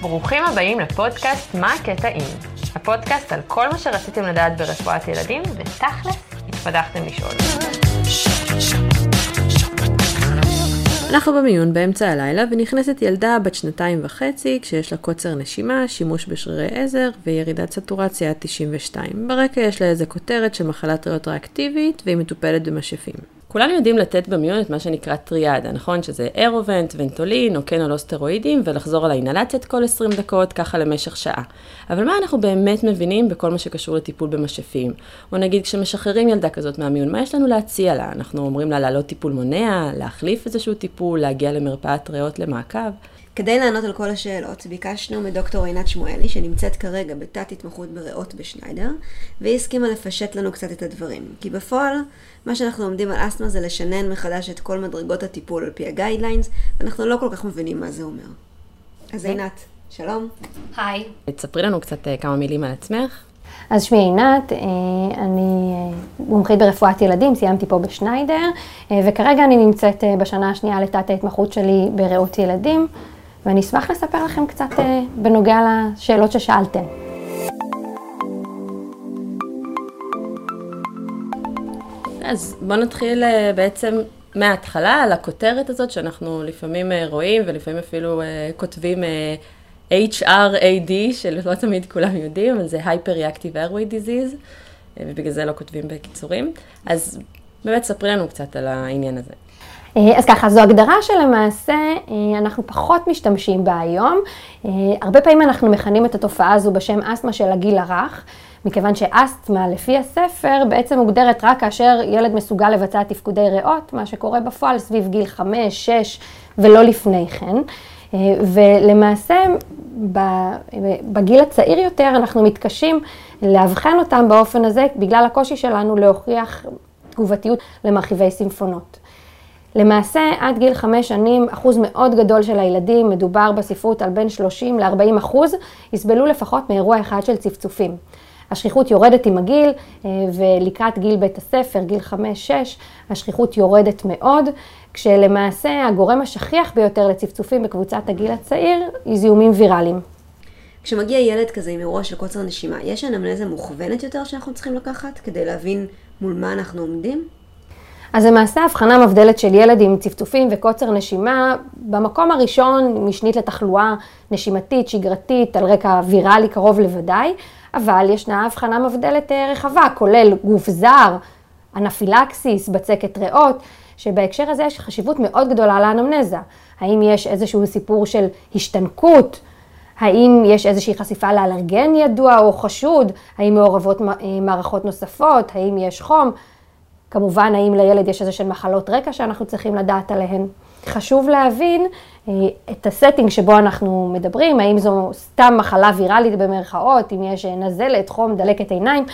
ברוכים הבאים לפודקאסט מה הקטע אם. הפודקאסט על כל מה שרציתם לדעת ברפואת ילדים, ותכלס, התפתחתם לשאול. אנחנו במיון באמצע הלילה ונכנסת ילדה בת שנתיים וחצי כשיש לה קוצר נשימה, שימוש בשרירי עזר וירידת סטורציה עד 92. ברקע יש לה איזה כותרת של מחלת ריאות ריאקטיבית והיא מטופלת במשאפים. כולנו יודעים לתת במיון את מה שנקרא טריאדה, נכון? שזה אירובנט, ונטולין, או כן או לא סטרואידים, ולחזור על האינלציית כל 20 דקות, ככה למשך שעה. אבל מה אנחנו באמת מבינים בכל מה שקשור לטיפול במשאפים? או נגיד כשמשחררים ילדה כזאת מהמיון, מה יש לנו להציע לה? אנחנו אומרים לה לעלות טיפול מונע, להחליף איזשהו טיפול, להגיע למרפאת ריאות למעקב. כדי לענות על כל השאלות, ביקשנו מדוקטור עינת שמואלי, שנמצאת כרגע בתת התמחות בריאות בשניידר, והיא הסכימה לפשט לנו קצת את הדברים. כי בפועל, מה שאנחנו לומדים על אסתמה זה לשנן מחדש את כל מדרגות הטיפול על פי הגיידליינס, ואנחנו לא כל כך מבינים מה זה אומר. אז עינת, שלום. היי. תספרי לנו קצת אה, כמה מילים על עצמך. אז שמי עינת, אה, אני אה, מומחית ברפואת ילדים, סיימתי פה בשניידר, וכרגע אני נמצאת בשנה השנייה לתת ההתמחות שלי בריאות ילדים. ואני אשמח לספר לכם קצת אה, בנוגע לשאלות ששאלתם. אז בואו נתחיל אה, בעצם מההתחלה, על הכותרת הזאת שאנחנו לפעמים אה, רואים ולפעמים אפילו כותבים HRAD, שלא תמיד כולם יודעים, אבל זה Hyper-Reactive Airway Disease, ובגלל זה לא כותבים בקיצורים. אז באמת ספרי לנו קצת על העניין הזה. אה, אז ככה, זו הגדרה שלמעשה אה, אנחנו פחות משתמשים בה היום. אה, הרבה פעמים אנחנו מכנים את התופעה הזו בשם אסתמה של הגיל הרך, מכיוון שאסתמה, לפי הספר, בעצם מוגדרת רק כאשר ילד מסוגל לבצע תפקודי ריאות, מה שקורה בפועל סביב גיל 5, 6 ולא לפני כן. ולמעשה, בגיל הצעיר יותר אנחנו מתקשים לאבחן אותם באופן הזה, בגלל הקושי שלנו להוכיח תגובתיות למרחיבי סימפונות. למעשה, עד גיל חמש שנים, אחוז מאוד גדול של הילדים, מדובר בספרות על בין 30 ל-40 אחוז, יסבלו לפחות מאירוע אחד של צפצופים. השכיחות יורדת עם הגיל, אה, ולקראת גיל בית הספר, גיל 5-6, השכיחות יורדת מאוד, כשלמעשה הגורם השכיח ביותר לצפצופים בקבוצת הגיל הצעיר, היא זיהומים ויראליים. כשמגיע ילד כזה עם אירוע של קוצר נשימה, יש אנמנזה מוכוונת יותר שאנחנו צריכים לקחת כדי להבין מול מה אנחנו עומדים? אז למעשה הבחנה מבדלת של ילד עם צפצופים וקוצר נשימה, במקום הראשון משנית לתחלואה נשימתית, שגרתית, על רקע ויראלי קרוב לוודאי, אבל ישנה הבחנה מבדלת אה, רחבה, כולל גוף זר, אנפילקסיס, בצקת ריאות, שבהקשר הזה יש חשיבות מאוד גדולה לאנמנזה. האם יש איזשהו סיפור של השתנקות? האם יש איזושהי חשיפה לאלרגן ידוע או חשוד? האם מעורבות אה, מערכות נוספות? האם יש חום? כמובן, האם לילד יש איזה שהן מחלות רקע שאנחנו צריכים לדעת עליהן. חשוב להבין אה, את הסטינג שבו אנחנו מדברים, האם זו סתם מחלה ויראלית במרכאות, אם יש נזלת, חום, דלקת עיניים.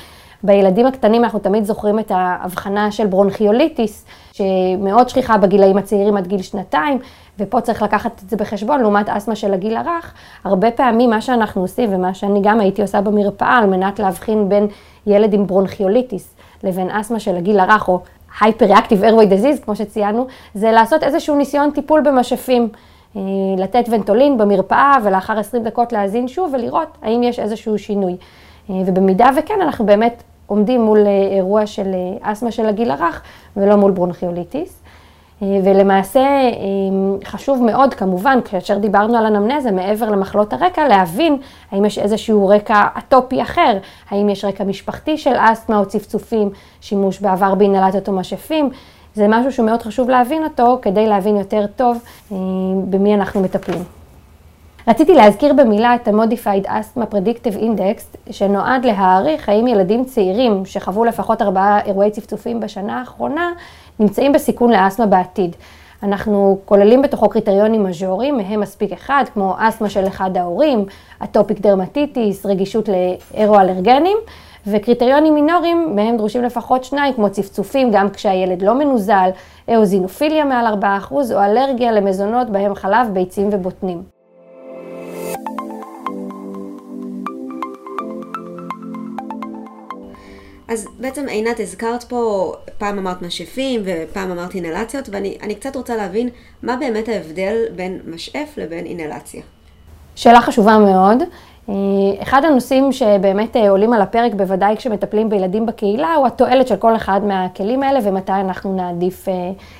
בילדים הקטנים אנחנו תמיד זוכרים את ההבחנה של ברונכיוליטיס, שמאוד שכיחה בגילאים הצעירים עד גיל שנתיים, ופה צריך לקחת את זה בחשבון, לעומת אסתמה של הגיל הרך. הרבה פעמים מה שאנחנו עושים, ומה שאני גם הייתי עושה במרפאה, על מנת להבחין בין ילד עם ברונכיוליטיס לבין אסתמה של הגיל הרך, או Hyperreactive Airway Disease, כמו שציינו, זה לעשות איזשהו ניסיון טיפול במשאפים. אה, לתת ונטולין במרפאה ולאחר 20 דקות להאזין שוב ולראות האם יש איזשהו שינוי. אה, ובמידה וכן, אנחנו באמת עומדים מול אה, אירוע של אסתמה של הגיל הרך ולא מול ברונכיוליטיס. אה, ולמעשה אה, חשוב מאוד כמובן, כאשר דיברנו על אנמנזה, מעבר למחלות הרקע, להבין האם יש איזשהו רקע אטופי אחר, האם יש רקע משפחתי של אסתמה או צפצופים, שימוש בעבר או משאפים. זה משהו שמאוד חשוב להבין אותו כדי להבין יותר טוב אה, במי אנחנו מטפלים. רציתי להזכיר במילה את ה-Modified Asthma Predictive Index, שנועד להעריך האם ילדים צעירים שחוו לפחות ארבעה אירועי צפצופים בשנה האחרונה, נמצאים בסיכון לאסתמה בעתיד. אנחנו כוללים בתוכו קריטריונים מז'וריים, מהם מספיק אחד, כמו אסתמה של אחד ההורים, אטופיק דרמטיטיס, רגישות לאירו-אלרגנים, וקריטריונים מינוריים, מהם דרושים לפחות שניים, כמו צפצופים, גם כשהילד לא מנוזל, אאוזינופיליה מעל 4%, או אלרגיה למזונות בהם חלב, ביצים ובוטנים. אז בעצם עינת הזכרת פה, פעם אמרת משאפים ופעם אמרת אינהלציות, ואני קצת רוצה להבין מה באמת ההבדל בין משאף לבין אינהלציה. שאלה חשובה מאוד. אה, אחד הנושאים שבאמת אה, עולים על הפרק, בוודאי כשמטפלים בילדים בקהילה, הוא התועלת של כל אחד מהכלים האלה ומתי אנחנו נעדיף אה,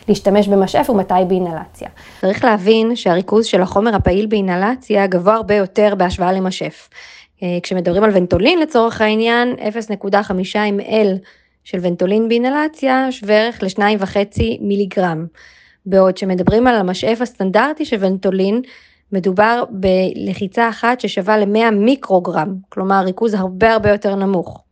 להשתמש במשאף ומתי באינהלציה. צריך להבין שהריכוז של החומר הפעיל באינהלציה גבוה הרבה יותר בהשוואה למשאף. כשמדברים על ונטולין לצורך העניין, 0.5 ml של ונטולין באינהלציה שווה ערך ל-2.5 מיליגרם. בעוד שמדברים על המשאף הסטנדרטי של ונטולין, מדובר בלחיצה אחת ששווה ל-100 מיקרוגרם, כלומר ריכוז הרבה הרבה יותר נמוך.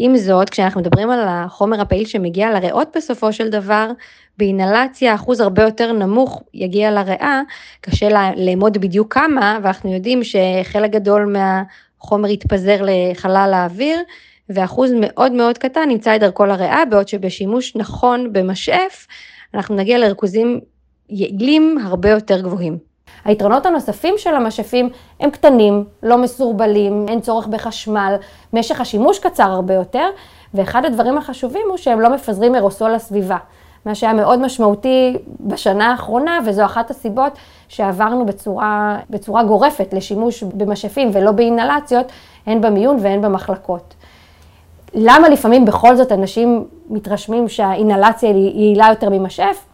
עם זאת, כשאנחנו מדברים על החומר הפעיל שמגיע לריאות בסופו של דבר, באינהלציה אחוז הרבה יותר נמוך יגיע לריאה, קשה לאמוד בדיוק כמה, ואנחנו יודעים שחלק גדול מהחומר יתפזר לחלל האוויר, ואחוז מאוד מאוד קטן נמצא את דרכו לריאה, בעוד שבשימוש נכון במשאף, אנחנו נגיע לריכוזים יעילים הרבה יותר גבוהים. היתרונות הנוספים של המשאפים הם קטנים, לא מסורבלים, אין צורך בחשמל, משך השימוש קצר הרבה יותר, ואחד הדברים החשובים הוא שהם לא מפזרים אירוסול לסביבה. מה שהיה מאוד משמעותי בשנה האחרונה, וזו אחת הסיבות שעברנו בצורה, בצורה גורפת לשימוש במשאפים ולא באינהלציות, הן במיון והן במחלקות. למה לפעמים בכל זאת אנשים מתרשמים שהאינהלציה היא יעילה יותר ממשאף?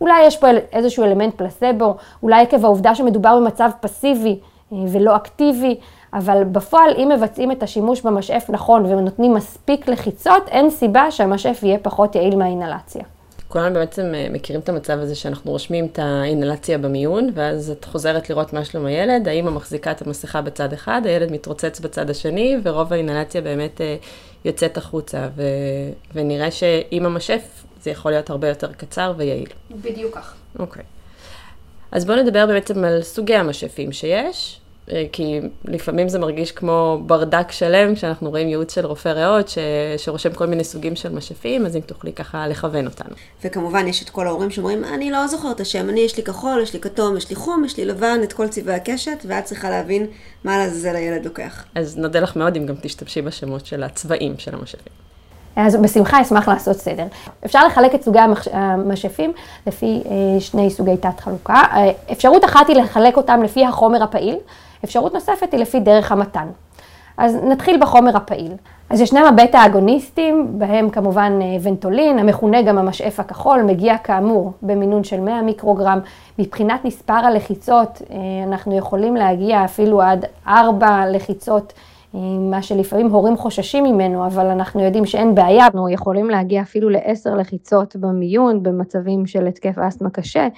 אולי יש פה איזשהו אלמנט פלסבו, אולי עקב העובדה שמדובר במצב פסיבי אה, ולא אקטיבי, אבל בפועל אם מבצעים את השימוש במשאף נכון ונותנים מספיק לחיצות, אין סיבה שהמשאף יהיה פחות יעיל מהאינהלציה. כולנו בעצם אה, מכירים את המצב הזה שאנחנו רושמים את האינהלציה במיון, ואז את חוזרת לראות מה שלום הילד, האמא מחזיקה את המסכה בצד אחד, הילד מתרוצץ בצד השני, ורוב האינהלציה באמת אה, יוצאת החוצה, ו... ונראה שעם המשאף זה יכול להיות הרבה יותר קצר ויעיל. בדיוק כך. אוקיי. אז בואו נדבר בעצם על סוגי המשאפים שיש, אה, כי לפעמים זה מרגיש כמו ברדק שלם, כשאנחנו רואים ייעוץ של רופא ריאות, ש... שרושם כל מיני סוגים של משאפים, אז אם תוכלי ככה לכוון אותנו. וכמובן, יש את כל ההורים שאומרים, אני לא זוכר את השם, אני, יש לי כחול, יש לי כתום, יש לי חום, יש לי לבן, את כל צבעי הקשת, ואת צריכה להבין מה לעזאזל הילד לוקח. אז נודה לך מאוד אם גם תשתמשי בשמות של הצבעים של המשאפים. אז בשמחה אשמח לעשות סדר. אפשר לחלק את סוגי המשאפים לפי אה, שני סוגי תת חלוקה. אה, אפשרות אחת היא לחלק אותם לפי החומר הפעיל, אפשרות נוספת היא לפי דרך המתן. אז נתחיל בחומר הפעיל. אז ישנם הבטא אגוניסטים, בהם כמובן אה, ונטולין, המכונה גם המשאף הכחול, מגיע כאמור במינון של 100 מיקרוגרם. מבחינת מספר הלחיצות, אנחנו יכולים להגיע אפילו עד 4 לחיצות מה שלפעמים הורים חוששים ממנו, אבל אנחנו יודעים שאין בעיה, אנחנו יכולים להגיע אפילו לעשר לחיצות במיון במצבים של התקף אסתמה קשה.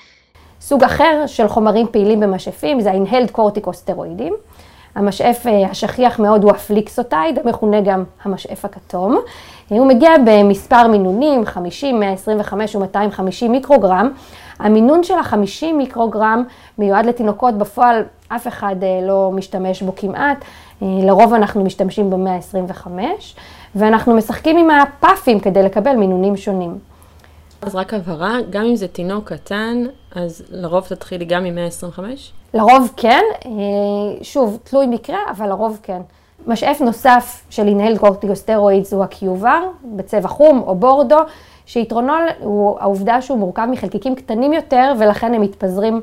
סוג אחר של חומרים פעילים במשאפים זה ה-inhaled קורטיקוסטרואידים. המשאף אה, השכיח מאוד הוא הפליקסוטייד, המכונה גם המשאף הכתום. הוא מגיע במספר מינונים, 50, 125 ו-250 מיקרוגרם. המינון של ה-50 מיקרוגרם מיועד לתינוקות, בפועל אף אחד אה, לא משתמש בו כמעט. אה, לרוב אנחנו משתמשים ב-125, ואנחנו משחקים עם הפאפים כדי לקבל מינונים שונים. אז רק הבהרה, גם אם זה תינוק קטן, אז לרוב תתחילי גם עם 125? לרוב כן, אה, שוב, תלוי מקרה, אבל לרוב כן. משאף נוסף של אינהל קורטיקוסטרואידס הוא הקיובר, בצבע חום או בורדו, שיתרונו הוא העובדה שהוא מורכב מחלקיקים קטנים יותר, ולכן הם מתפזרים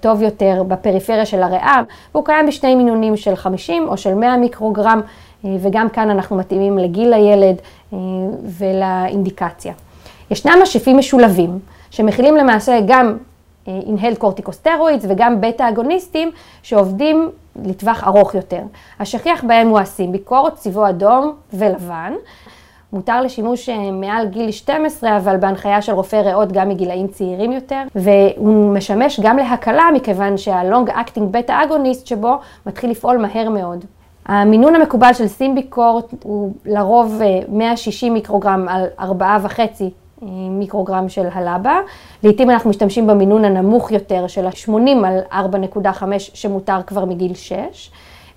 טוב יותר בפריפריה של הריאה, והוא קיים בשני מינונים של 50 או של 100 מיקרוגרם, אה, וגם כאן אנחנו מתאימים לגיל הילד אה, ולאינדיקציה. ישנם משאפים משולבים, שמכילים למעשה גם inhaled corticosteroids וגם בטא אגוניסטים שעובדים לטווח ארוך יותר. השכיח בהם הוא הסימביקורט, צבעו אדום ולבן. מותר לשימוש אה, מעל גיל 12, אבל בהנחיה של רופא ריאות גם מגילאים צעירים יותר, והוא משמש גם להקלה מכיוון שה long acting beta agonist שבו מתחיל לפעול מהר מאוד. המינון המקובל של סימביקורט הוא לרוב 160 אה, מיקרוגרם על 4.5 אה, מיקרוגרם של הלבה. לעתים אנחנו משתמשים במינון הנמוך יותר של ה-80 על 4.5 שמותר כבר מגיל 6.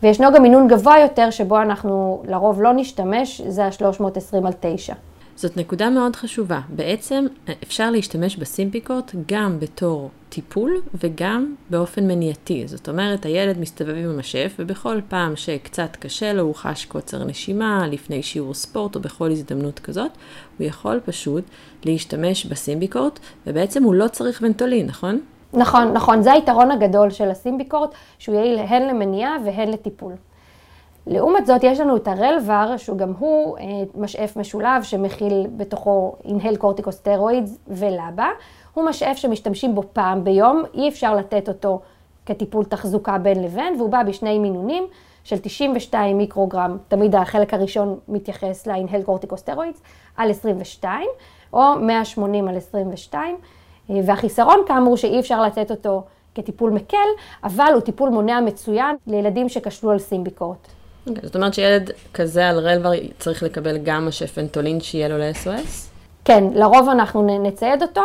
וישנו גם מינון גבוה יותר שבו אנחנו לרוב לא נשתמש, זה ה-320 על 9. זאת נקודה מאוד חשובה. בעצם אפשר להשתמש בסימפיקורט גם בתור טיפול וגם באופן מניעתי. זאת אומרת, הילד מסתובב עם המשף, ובכל פעם שקצת קשה לו, הוא חש קוצר נשימה, לפני שיעור ספורט או בכל הזדמנות כזאת, הוא יכול פשוט להשתמש בסימביקורט, ובעצם הוא לא צריך ונטולין, נכון? נכון, נכון. זה היתרון הגדול של הסימביקורט, שהוא יעיל הן למניעה והן לטיפול. לעומת זאת, יש לנו את הרלבר, שהוא גם הוא אה, משאף משולב שמכיל בתוכו אינהל קורטיקוסטרואידס ולאבה. הוא משאף שמשתמשים בו פעם ביום, אי אפשר לתת אותו כטיפול תחזוקה בין לבין, והוא בא בשני מינונים של 92 מיקרוגרם, תמיד החלק הראשון מתייחס לאינהל קורטיקוסטרואידס, על 22, או 180 על 22, אה, והחיסרון כאמור שאי אפשר לתת אותו כטיפול מקל, אבל הוא טיפול מונע מצוין לילדים שכשלו על סימביקורט. Okay, אוקיי, זאת אומרת שילד כזה על רלבר צריך לקבל גם השפנטולין שיהיה לו ל-SOS? כן, לרוב אנחנו נצייד אותו,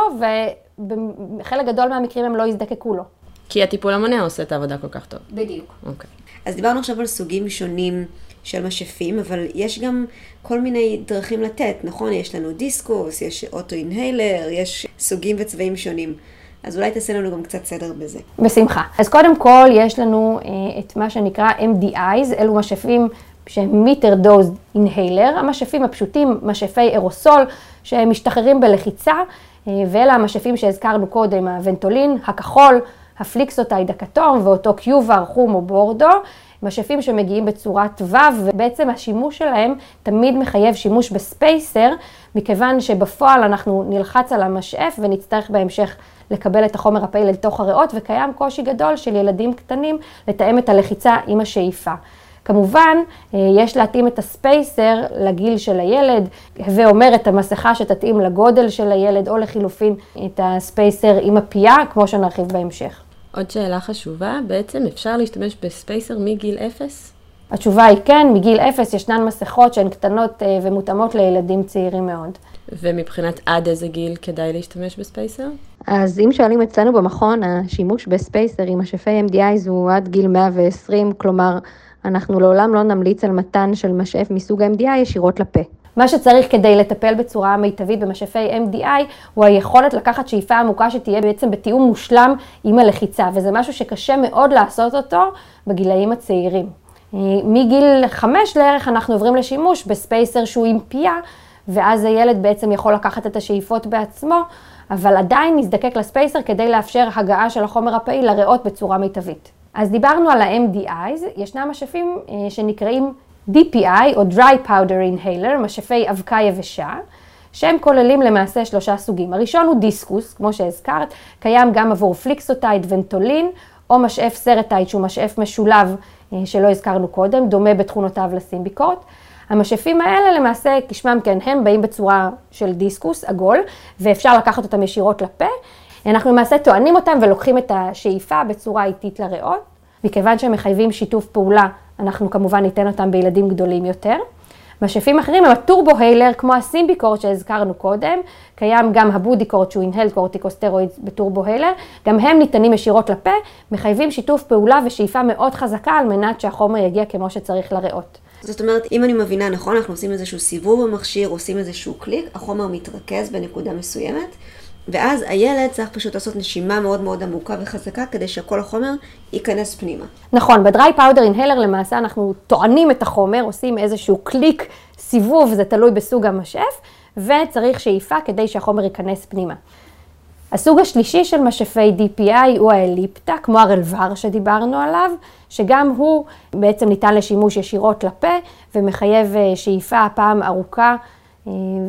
ובחלק גדול מהמקרים הם לא יזדקקו לו. כי הטיפול המונע עושה את העבודה כל כך טוב. בדיוק. אוקיי. אז דיברנו עכשיו על סוגים שונים של משאפים, אבל יש גם כל מיני דרכים לתת, נכון? יש לנו דיסקוס, יש auto-inhaler, יש סוגים וצבעים שונים. אז אולי תעשה לנו גם קצת סדר בזה. בשמחה. אז קודם כל, יש לנו אה, את מה שנקרא MDIs, אלו משאפים שהם metered dose inhaler, המשאפים הפשוטים, משאפי אירוסול, שהם משתחררים בלחיצה, אה, ואלה המשאפים שהזכרנו קודם, הוונטולין, הכחול, הפליקסוטייד הכתום ואותו QVAR, חום או בורדו, משאפים שמגיעים בצורת ו', ובעצם השימוש שלהם תמיד מחייב שימוש בספייסר, מכיוון שבפועל אנחנו נלחץ על המשאף ונצטרך בהמשך לקבל את החומר הפעיל לתוך הריאות, וקיים קושי גדול של ילדים קטנים לתאם את הלחיצה עם השאיפה. כמובן, אה, יש להתאים את הספייסר לגיל של הילד, ואומר את המסכה שתתאים לגודל של הילד, או לחילופין את הספייסר עם הפייה, כמו שנרחיב בהמשך. עוד שאלה חשובה, בעצם אפשר להשתמש ב spacer מגיל אפס? התשובה היא כן, מגיל אפס ישנן מסכות שהן קטנות אה, ומותאמות לילדים צעירים מאוד. ומבחינת עד איזה גיל כדאי להשתמש ב spacer? אז אם שואלים אצלנו במכון, השימוש ב spacer עם משאפי MDI הוא עד גיל 120, כלומר, אנחנו לעולם לא נמליץ על מתן של משאף מסוג MDI ישירות לפה. מה שצריך כדי לטפל בצורה מיטבית במשאפי MDI הוא היכולת לקחת שאיפה עמוקה שתהיה בעצם בתיאום מושלם עם הלחיצה, וזה משהו שקשה מאוד לעשות אותו בגילאים הצעירים. אה, מגיל חמש לערך אנחנו עוברים לשימוש בספייסר שהוא עם פייה, ואז הילד בעצם יכול לקחת את השאיפות בעצמו, אבל עדיין נזדקק לספייסר כדי לאפשר הגעה של החומר הפעיל לריאות בצורה מיטבית. אז דיברנו על ה-MDIs, ישנם משאפים אה, שנקראים DPI או Dry Powder Inhaler, משאפי אבקה יבשה, שהם כוללים למעשה שלושה סוגים. הראשון הוא דיסקוס, כמו שהזכרת, קיים גם עבור פליקסוטייד ונטולין, או משאף סרטייד שהוא משאף משולב אה, שלא הזכרנו קודם, דומה בתכונותיו לסימביקורט. המשאפים האלה למעשה, כשמם כן הם, באים בצורה של דיסקוס עגול, ואפשר לקחת אותם ישירות לפה. אנחנו למעשה טוענים אותם ולוקחים את השאיפה בצורה איטית לריאות. מכיוון שהם מחייבים שיתוף פעולה, אנחנו כמובן ניתן אותם בילדים גדולים יותר. משאפים אחרים הם הטורבו-היילר, כמו הסימביקורט שהזכרנו קודם, קיים גם הבודיקורט שהוא אינהל קורטיקוסטרואיד בטורבו-היילר, גם הם ניתנים ישירות לפה, מחייבים שיתוף פעולה ושאיפה מאוד חזקה על מנת שהחומר יגיע כמו שצריך לריאות. זאת אומרת, אם אני מבינה נכון, אנחנו עושים איזשהו סיבוב במכשיר, עושים איזשהו קליק, החומר מתרכז בנקודה מסוימת, ואז הילד צריך פשוט לעשות נשימה מאוד מאוד עמוקה וחזקה כדי שכל החומר ייכנס פנימה. נכון, בדריי פאודר אינהלר למעשה אנחנו טוענים את החומר, עושים איזשהו קליק, סיבוב, זה תלוי בסוג המשאף, וצריך שאיפה כדי שהחומר ייכנס פנימה. הסוג השלישי של משאפי DPI הוא האליפטה, כמו הרלבר שדיברנו עליו, שגם הוא בעצם ניתן לשימוש ישירות לפה ומחייב אה, שאיפה הפעם ארוכה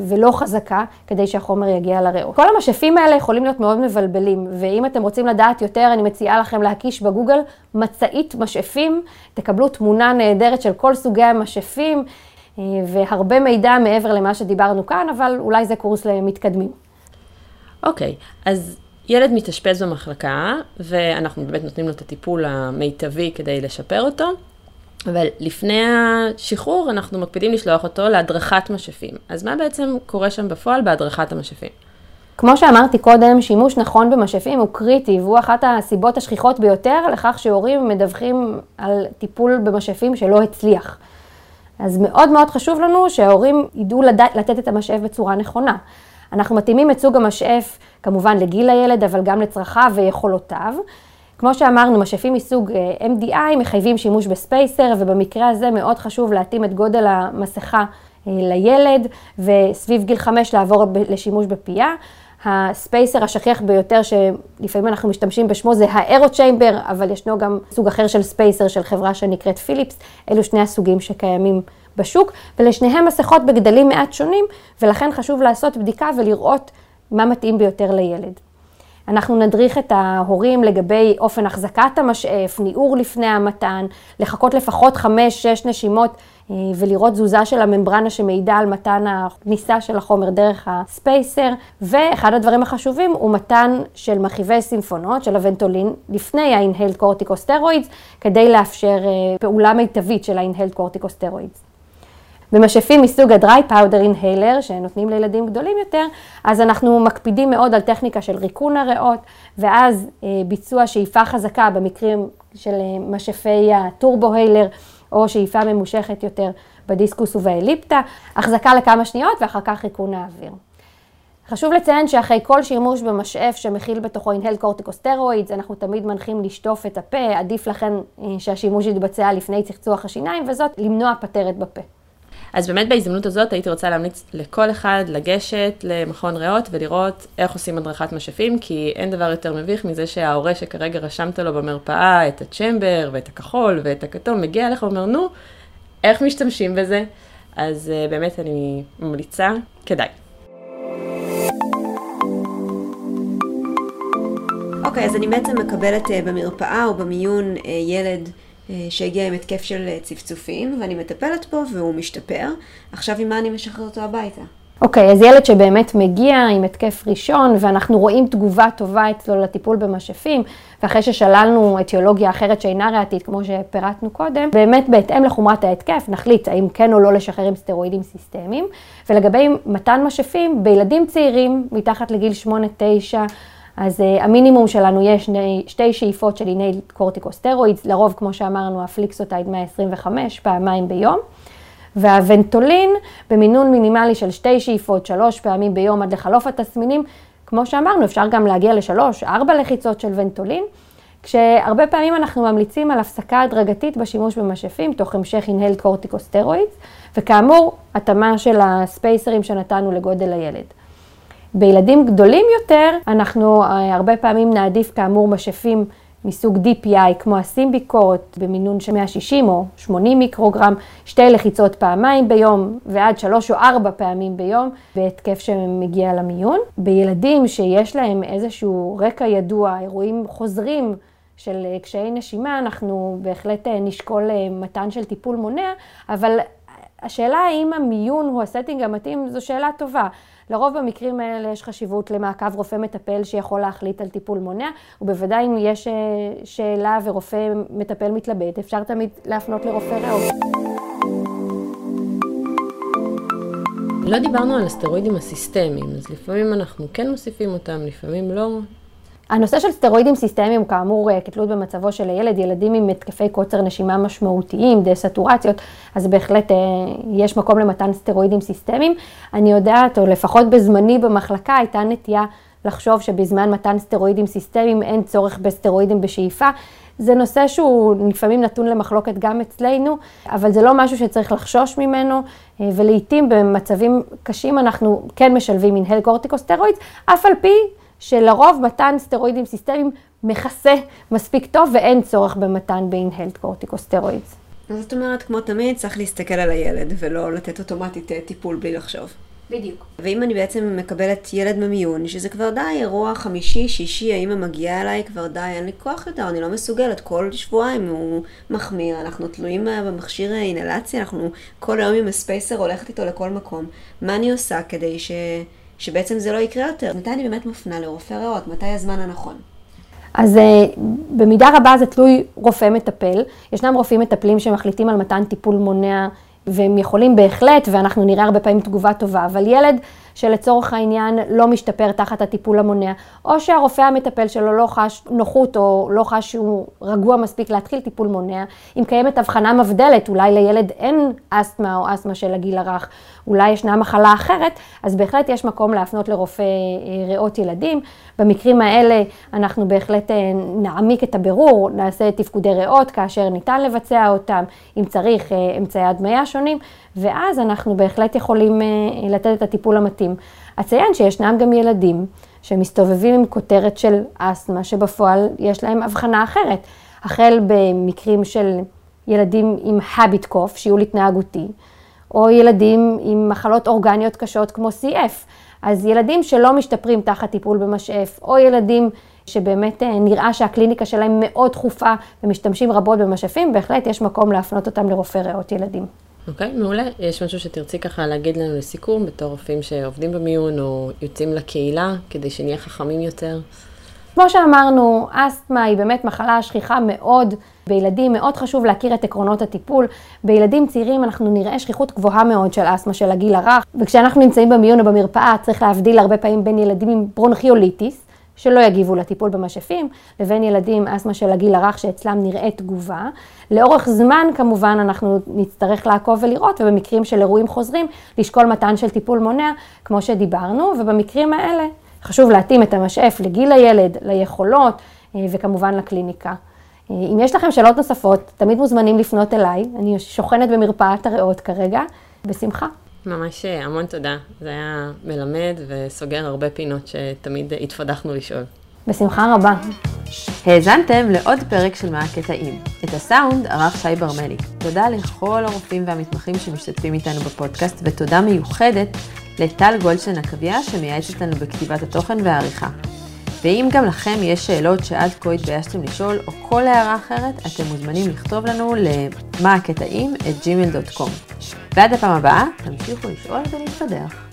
ולא חזקה, כדי שהחומר יגיע לריאות. כל המשאפים האלה יכולים להיות מאוד מבלבלים, ואם אתם רוצים לדעת יותר, אני מציעה לכם להקיש בגוגל מצאית משאפים, תקבלו תמונה נהדרת של כל סוגי המשאפים, אה, והרבה מידע מעבר למה שדיברנו כאן, אבל אולי זה קורס למתקדמים. אוקיי, okay, אז ילד מתאשפז במחלקה, ואנחנו באמת נותנים לו את הטיפול המיטבי כדי לשפר אותו. אבל לפני השחרור אנחנו מקפידים לשלוח אותו להדרכת משאפים. אז מה בעצם קורה שם בפועל בהדרכת המשאפים? כמו שאמרתי קודם, שימוש נכון במשאפים הוא קריטי, והוא אחת הסיבות השכיחות ביותר לכך שהורים מדווחים על טיפול במשאפים שלא הצליח. אז מאוד מאוד חשוב לנו שההורים ידעו לד... לתת את המשאף בצורה נכונה. אנחנו מתאימים את סוג המשאף כמובן לגיל הילד, אבל גם לצרכיו ויכולותיו. כמו שאמרנו, משאפים מסוג אה, MDI מחייבים שימוש ב spacer, ובמקרה הזה מאוד חשוב להתאים את גודל המסכה אה, לילד, וסביב גיל 5 לעבור לשימוש בפייה. ה spacer השכיח ביותר, שלפעמים אנחנו משתמשים בשמו, זה ה AeroChamber, אבל ישנו גם סוג אחר של spacer של חברה שנקראת פיליפס. אלו שני הסוגים שקיימים בשוק, ולשניהם מסכות בגדלים מעט שונים, ולכן חשוב לעשות בדיקה ולראות מה מתאים ביותר לילד. אנחנו נדריך את ההורים לגבי אופן החזקת המשאף, ניעור לפני המתן, לחכות לפחות 5-6 נשימות אה, ולראות תזוזה של הממברנה שמעידה על מתן הכניסה של החומר דרך הספייסר. ואחד הדברים החשובים הוא מתן של מרחיבי סימפונות, של הוונטולין, לפני ה-inhaled corticosteroids, כדי לאפשר אה, פעולה מיטבית של ה-inhaled corticosteroids. במשאפים מסוג ה-dry powder inhaler, שנותנים לילדים גדולים יותר, אז אנחנו מקפידים מאוד על טכניקה של ריקון הריאות, ואז אה, ביצוע שאיפה חזקה במקרים של אה, משאפי הטורבו-היילר, או שאיפה ממושכת יותר בדיסקוס ובאליפטה, החזקה לכמה שניות ואחר כך ריקון האוויר. חשוב לציין שאחרי כל שימוש במשאף שמכיל בתוכו אינהל קורטיקוסטרואידס, אנחנו תמיד מנחים לשטוף את הפה, עדיף לכן אה, שהשימוש יתבצע לפני צחצוח השיניים, וזאת למנוע פטרת בפה. אז באמת בהזדמנות הזאת הייתי רוצה להמליץ לכל אחד לגשת למכון ריאות ולראות איך עושים הדרכת משאפים, כי אין דבר יותר מביך מזה שההורה שכרגע רשמת לו במרפאה את הצ'מבר ואת הכחול ואת הכתום, מגיע אליך ואומר, נו, איך משתמשים בזה? אז uh, באמת אני ממליצה, כדאי. אוקיי, okay, אז אני בעצם מקבלת uh, במרפאה או במיון uh, ילד שהגיע עם התקף של אה, צפצופים, ואני מטפלת בו והוא משתפר. עכשיו עם מה אני משחררת אותו הביתה? אוקיי, okay, אז ילד שבאמת מגיע עם התקף ראשון, ואנחנו רואים תגובה טובה אצלו לטיפול במשאפים, ואחרי ששללנו אטיולוגיה אחרת שאינה ריאתית, כמו שפירטנו קודם, באמת בהתאם לחומרת ההתקף, נחליט האם כן או לא לשחרר עם סטרואידים סיסטמיים. ולגבי מתן משאפים, בילדים צעירים, מתחת לגיל 8-9, אז אה, המינימום שלנו יש שני, שתי שאיפות של inhaled corticosteroids, לרוב, כמו שאמרנו, הפליקסוטייד 125 פעמיים ביום. והוונטולין במינון מינימלי של שתי שאיפות, שלוש פעמים ביום עד לחלוף התסמינים, כמו שאמרנו, אפשר גם להגיע לשלוש, ארבע לחיצות של ונטולין, כשהרבה פעמים אנחנו ממליצים על הפסקה הדרגתית בשימוש במשאפים, תוך המשך inhaled corticosteroids, וכאמור, התאמה של הספייסרים שנתנו לגודל הילד. בילדים גדולים יותר, אנחנו אה, הרבה פעמים נעדיף כאמור משאפים מסוג DPI, כמו הסימביקורט, במינון של 160 או 80 מיקרוגרם, שתי לחיצות פעמיים ביום ועד שלוש או ארבע פעמים ביום, בהתקף שמגיע למיון. בילדים שיש להם איזשהו רקע ידוע, אירועים חוזרים, של אה, קשיי נשימה, אנחנו בהחלט אה, נשקול מתן של טיפול מונע, אבל השאלה האם המיון הוא ה setting המתאים, זו שאלה טובה. לרוב במקרים האלה יש חשיבות למעקב רופא מטפל שיכול להחליט על טיפול מונע, ובוודאי אם יש אה, שאלה ורופא מטפל מתלבט, אפשר תמיד להפנות לרופא ריאות. לא דיברנו על הסטרואידים הסיסטמיים, אז לפעמים אנחנו כן מוסיפים אותם, לפעמים לא. הנושא של סטרואידים סיסטמיים, כאמור, אה, כתלות במצבו של הילד, ילדים עם התקפי קוצר נשימה משמעותיים, דסטורציות, אז בהחלט אה, יש מקום למתן סטרואידים סיסטמיים. אני יודעת, או לפחות בזמני במחלקה, הייתה נטייה לחשוב שבזמן מתן סטרואידים סיסטמיים אין צורך בסטרואידים בשאיפה. זה נושא שהוא לפעמים נתון למחלוקת גם אצלנו, אבל זה לא משהו שצריך לחשוש ממנו, אה, ולעיתים במצבים קשים אנחנו כן משלבים מנהל קורטיקוסטרואידס, אף על פי שלרוב מתן סטרואידים סיסטמיים מכסה מספיק טוב ואין צורך במתן באינהלד קורטיקוסטרואידס. זאת אומרת, כמו תמיד, צריך להסתכל על הילד ולא לתת אוטומטית אה, טיפול בלי לחשוב. בדיוק. ואם אני בעצם מקבלת ילד ממיון, שזה כבר די אירוע חמישי, שישי, האמא מגיעה אליי, כבר די, אין לי כוח יותר, אני לא מסוגלת, כל שבועיים הוא מחמיר, אנחנו תלויים אה, במכשיר אינהלציה, אנחנו כל היום עם הספייסר הולכת איתו לכל מקום. מה אני עושה כדי ש... שבעצם זה לא יקרה יותר. מתי אני באמת מפנה לרופא ריאות? מתי הזמן הנכון? אז uh, במידה רבה זה תלוי רופא מטפל. ישנם רופאים מטפלים שמחליטים על מתן טיפול מונע והם יכולים בהחלט, ואנחנו נראה הרבה פעמים תגובה טובה, אבל ילד שלצורך העניין לא משתפר תחת הטיפול המונע, או שהרופא המטפל שלו לא חש נוחות או לא חש שהוא רגוע מספיק להתחיל טיפול מונע, אם קיימת הבחנה מבדלת, אולי לילד אין אסתמה או אסתמה של הגיל הרך, אולי ישנה מחלה אחרת, אז בהחלט יש מקום להפנות לרופא אה, ריאות ילדים. במקרים האלה אנחנו בהחלט אה, נעמיק את הבירור, נעשה תפקודי ריאות כאשר ניתן לבצע אותם, אם צריך אה, אמצעי הדמיה שונים, ואז אנחנו בהחלט יכולים לתת את הטיפול המתאים. אציין שישנם גם ילדים שמסתובבים עם כותרת של אסתמה, שבפועל יש להם הבחנה אחרת, החל במקרים של ילדים עם habit cough, שיעול התנהגותי. או ילדים עם מחלות אורגניות קשות כמו CF. אז ילדים שלא משתפרים תחת טיפול במשאף, או ילדים שבאמת אה, נראה שהקליניקה שלהם מאוד דחופה ומשתמשים רבות במשאפים, בהחלט יש מקום להפנות אותם לרופא ריאות ילדים. אוקיי, okay, מעולה. יש משהו שתרצי ככה להגיד לנו לסיכום, בתור רופאים שעובדים במיון או יוצאים לקהילה, כדי שנהיה חכמים יותר? כמו שאמרנו, אסתמה היא באמת מחלה שכיחה מאוד בילדים, מאוד חשוב להכיר את עקרונות הטיפול. בילדים צעירים אנחנו נראה שכיחות גבוהה מאוד של אסתמה של הגיל הרך, וכשאנחנו נמצאים במיון או במרפאה צריך להבדיל הרבה פעמים בין ילדים עם ברונכיוליטיס, שלא יגיבו לטיפול במשאפים, לבין ילדים אסתמה של הגיל הרך שאצלם נראית תגובה. לאורך זמן כמובן אנחנו נצטרך לעקוב ולראות, ובמקרים של אירועים חוזרים, לשקול מתן של טיפול מונע, כמו שדיברנו, ובמקרים האלה חשוב להתאים את המשאף לגיל הילד, ליכולות אה, וכמובן לקליניקה. אה, אם יש לכם שאלות נוספות, תמיד מוזמנים לפנות אליי, אני שוכנת במרפאת הריאות כרגע, בשמחה. ממש אה, המון תודה, זה היה מלמד וסוגר הרבה פינות שתמיד התפדחנו לשאול. בשמחה רבה. האזנתם לעוד פרק של מה הקטעים. את הסאונד ערך שי ברמלי. תודה לכל הרופאים והמתמחים שמשתתפים איתנו בפודקאסט, ותודה מיוחדת לטל גולדשטיין עקביה שמייעצת לנו בכתיבת התוכן והעריכה. ואם גם לכם יש שאלות שעד כה התביישתם לשאול, או כל הערה אחרת, אתם מוזמנים לכתוב לנו למה הקטעים את gmail.com. ועד הפעם הבאה, תמשיכו לשאול ולהתפדח.